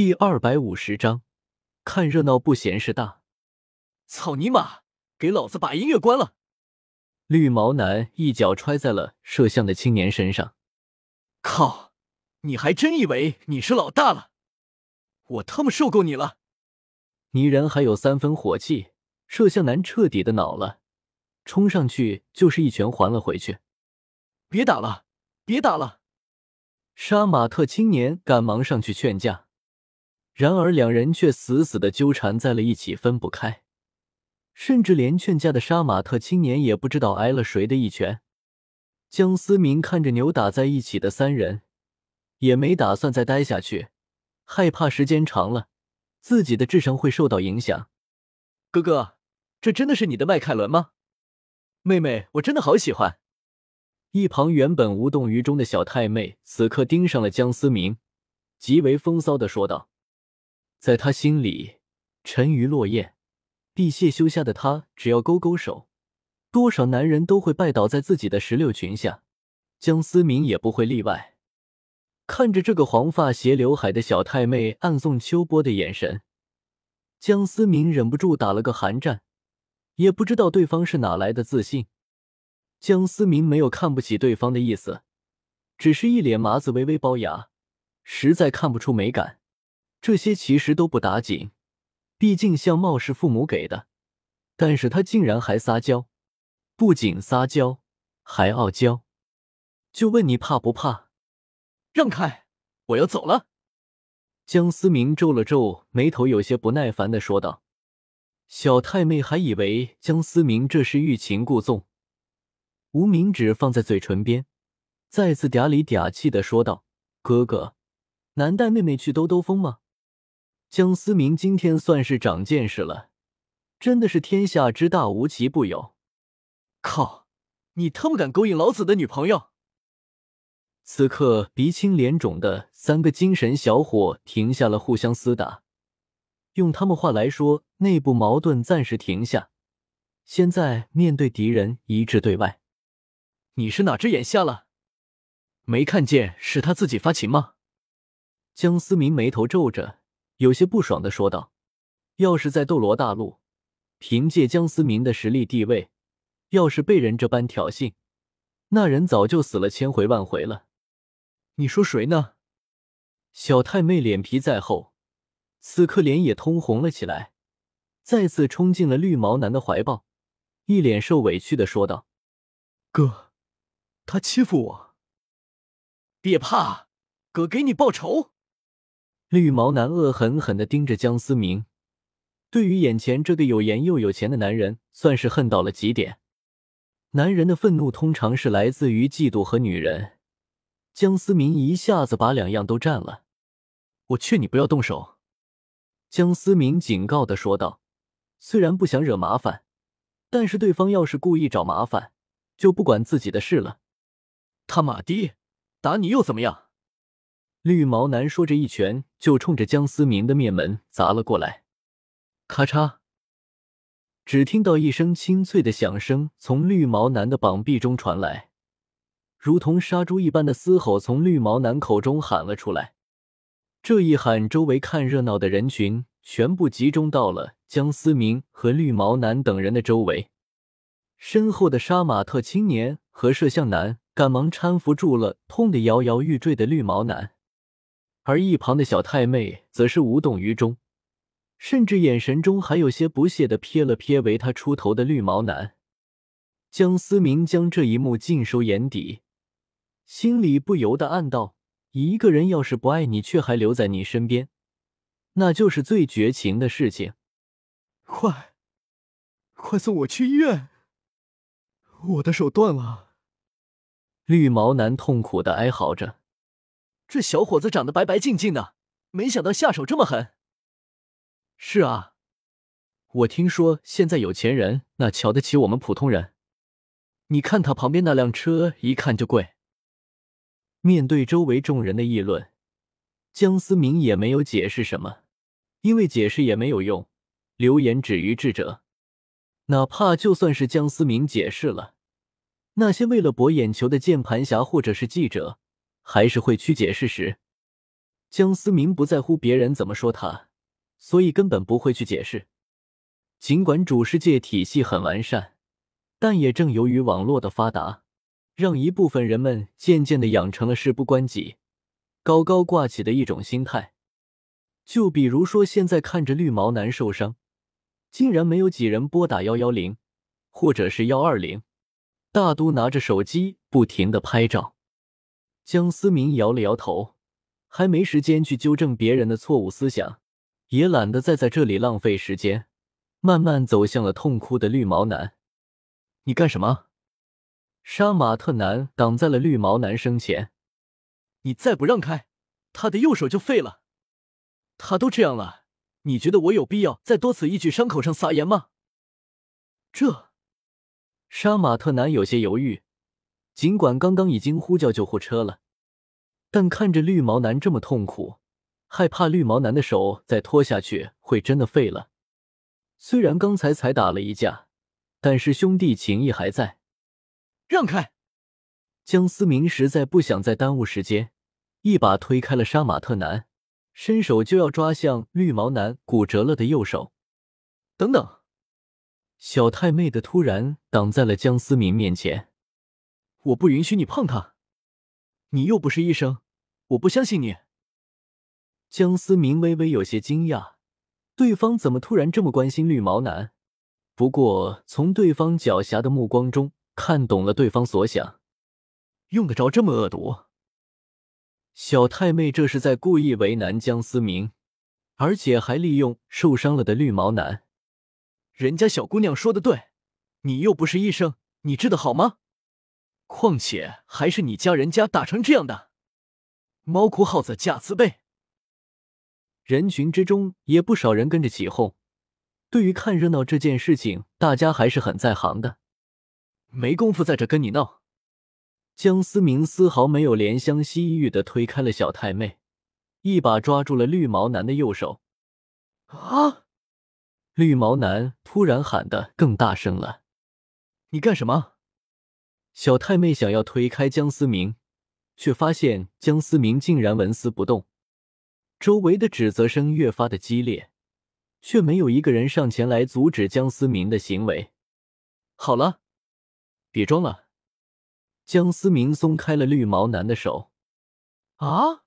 第二百五十章，看热闹不嫌事大。草泥马！给老子把音乐关了！绿毛男一脚踹在了摄像的青年身上。靠！你还真以为你是老大了？我他妈受够你了！泥人还有三分火气，摄像男彻底的恼了，冲上去就是一拳还了回去。别打了，别打了！杀马特青年赶忙上去劝架。然而，两人却死死的纠缠在了一起，分不开。甚至连劝架的杀马特青年也不知道挨了谁的一拳。江思明看着扭打在一起的三人，也没打算再待下去，害怕时间长了，自己的智商会受到影响。哥哥，这真的是你的迈凯伦吗？妹妹，我真的好喜欢。一旁原本无动于衷的小太妹，此刻盯上了江思明，极为风骚的说道。在他心里，沉鱼落雁、闭谢羞下的他，只要勾勾手，多少男人都会拜倒在自己的石榴裙下，江思明也不会例外。看着这个黄发斜刘海的小太妹暗送秋波的眼神，江思明忍不住打了个寒战，也不知道对方是哪来的自信。江思明没有看不起对方的意思，只是一脸麻子，微微龅牙，实在看不出美感。这些其实都不打紧，毕竟相貌是父母给的。但是他竟然还撒娇，不仅撒娇，还傲娇。就问你怕不怕？让开，我要走了。江思明皱了皱眉头，有些不耐烦的说道。小太妹还以为江思明这是欲擒故纵，无名指放在嘴唇边，再次嗲里嗲气的说道：“哥哥，难带妹妹去兜兜风吗？”江思明今天算是长见识了，真的是天下之大无奇不有。靠，你他妈敢勾引老子的女朋友！此刻鼻青脸肿的三个精神小伙停下了互相厮打，用他们话来说，内部矛盾暂时停下。现在面对敌人，一致对外。你是哪只眼瞎了？没看见是他自己发情吗？江思明眉头皱着。有些不爽的说道：“要是在斗罗大陆，凭借江思明的实力地位，要是被人这般挑衅，那人早就死了千回万回了。你说谁呢？”小太妹脸皮再厚，此刻脸也通红了起来，再次冲进了绿毛男的怀抱，一脸受委屈的说道：“哥，他欺负我，别怕，哥给你报仇。”绿毛男恶狠狠地盯着江思明，对于眼前这个有颜又有钱的男人，算是恨到了极点。男人的愤怒通常是来自于嫉妒和女人，江思明一下子把两样都占了。我劝你不要动手，江思明警告的说道。虽然不想惹麻烦，但是对方要是故意找麻烦，就不管自己的事了。他妈的，打你又怎么样？绿毛男说着，一拳就冲着江思明的面门砸了过来。咔嚓！只听到一声清脆的响声从绿毛男的膀臂中传来，如同杀猪一般的嘶吼从绿毛男口中喊了出来。这一喊，周围看热闹的人群全部集中到了江思明和绿毛男等人的周围。身后的杀马特青年和摄像男赶忙搀扶住了痛得摇摇欲坠的绿毛男。而一旁的小太妹则是无动于衷，甚至眼神中还有些不屑的瞥了瞥为他出头的绿毛男。江思明将这一幕尽收眼底，心里不由得暗道：一个人要是不爱你，却还留在你身边，那就是最绝情的事情。快，快送我去医院！我的手断了。绿毛男痛苦的哀嚎着。这小伙子长得白白净净的，没想到下手这么狠。是啊，我听说现在有钱人哪瞧得起我们普通人？你看他旁边那辆车，一看就贵。面对周围众人的议论，江思明也没有解释什么，因为解释也没有用，流言止于智者。哪怕就算是江思明解释了，那些为了博眼球的键盘侠或者是记者。还是会曲解事实。江思明不在乎别人怎么说他，所以根本不会去解释。尽管主世界体系很完善，但也正由于网络的发达，让一部分人们渐渐的养成了事不关己、高高挂起的一种心态。就比如说，现在看着绿毛男受伤，竟然没有几人拨打幺幺零，或者是幺二零，大都拿着手机不停的拍照。江思明摇了摇头，还没时间去纠正别人的错误思想，也懒得再在这里浪费时间。慢慢走向了痛哭的绿毛男。你干什么？杀马特男挡在了绿毛男身前。你再不让开，他的右手就废了。他都这样了，你觉得我有必要在多此一举伤口上撒盐吗？这，杀马特男有些犹豫。尽管刚刚已经呼叫救护车了，但看着绿毛男这么痛苦，害怕绿毛男的手再拖下去会真的废了。虽然刚才才打了一架，但是兄弟情谊还在。让开！江思明实在不想再耽误时间，一把推开了杀马特男，伸手就要抓向绿毛男骨折了的右手。等等！小太妹的突然挡在了江思明面前。我不允许你碰他！你又不是医生，我不相信你。江思明微微有些惊讶。对方怎么突然这么关心绿毛男？不过从对方狡黠的目光中看懂了对方所想，用得着这么恶毒？小太妹这是在故意为难江思明，而且还利用受伤了的绿毛男。人家小姑娘说的对，你又不是医生，你治得好吗？况且还是你家人家打成这样的，猫哭耗子假慈悲。人群之中也不少人跟着起哄。对于看热闹这件事情，大家还是很在行的。没工夫在这跟你闹。江思明丝毫没有怜香惜玉的推开了小太妹，一把抓住了绿毛男的右手。啊！绿毛男突然喊得更大声了：“你干什么？”小太妹想要推开江思明，却发现江思明竟然纹丝不动。周围的指责声越发的激烈，却没有一个人上前来阻止江思明的行为。好了，别装了。江思明松开了绿毛男的手。啊？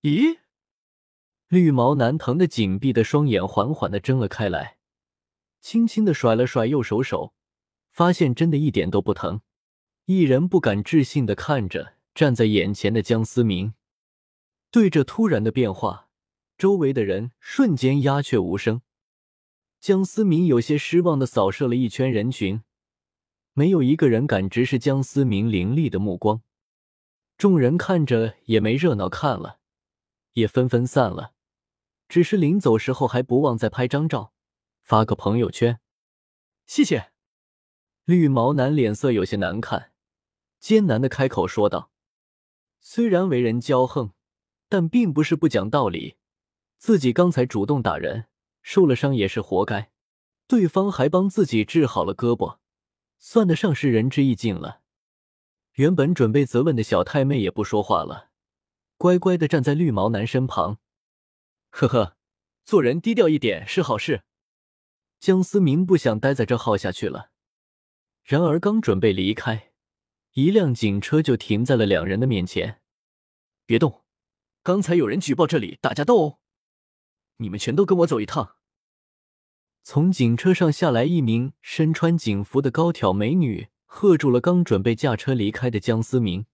咦？绿毛男疼的紧闭的双眼缓缓的睁了开来，轻轻的甩了甩右手手，发现真的一点都不疼，一人不敢置信的看着站在眼前的江思明。对这突然的变化，周围的人瞬间鸦雀无声。江思明有些失望的扫射了一圈人群，没有一个人敢直视江思明凌厉的目光。众人看着也没热闹看了，也纷纷散了。只是临走时候还不忘再拍张照，发个朋友圈。谢谢。绿毛男脸色有些难看，艰难的开口说道：“虽然为人骄横。”但并不是不讲道理，自己刚才主动打人，受了伤也是活该。对方还帮自己治好了胳膊，算得上是仁至义尽了。原本准备责问的小太妹也不说话了，乖乖的站在绿毛男身旁。呵呵，做人低调一点是好事。江思明不想待在这耗下去了，然而刚准备离开，一辆警车就停在了两人的面前。别动！刚才有人举报这里打架斗殴，你们全都跟我走一趟。从警车上下来一名身穿警服的高挑美女，喝住了刚准备驾车离开的江思明。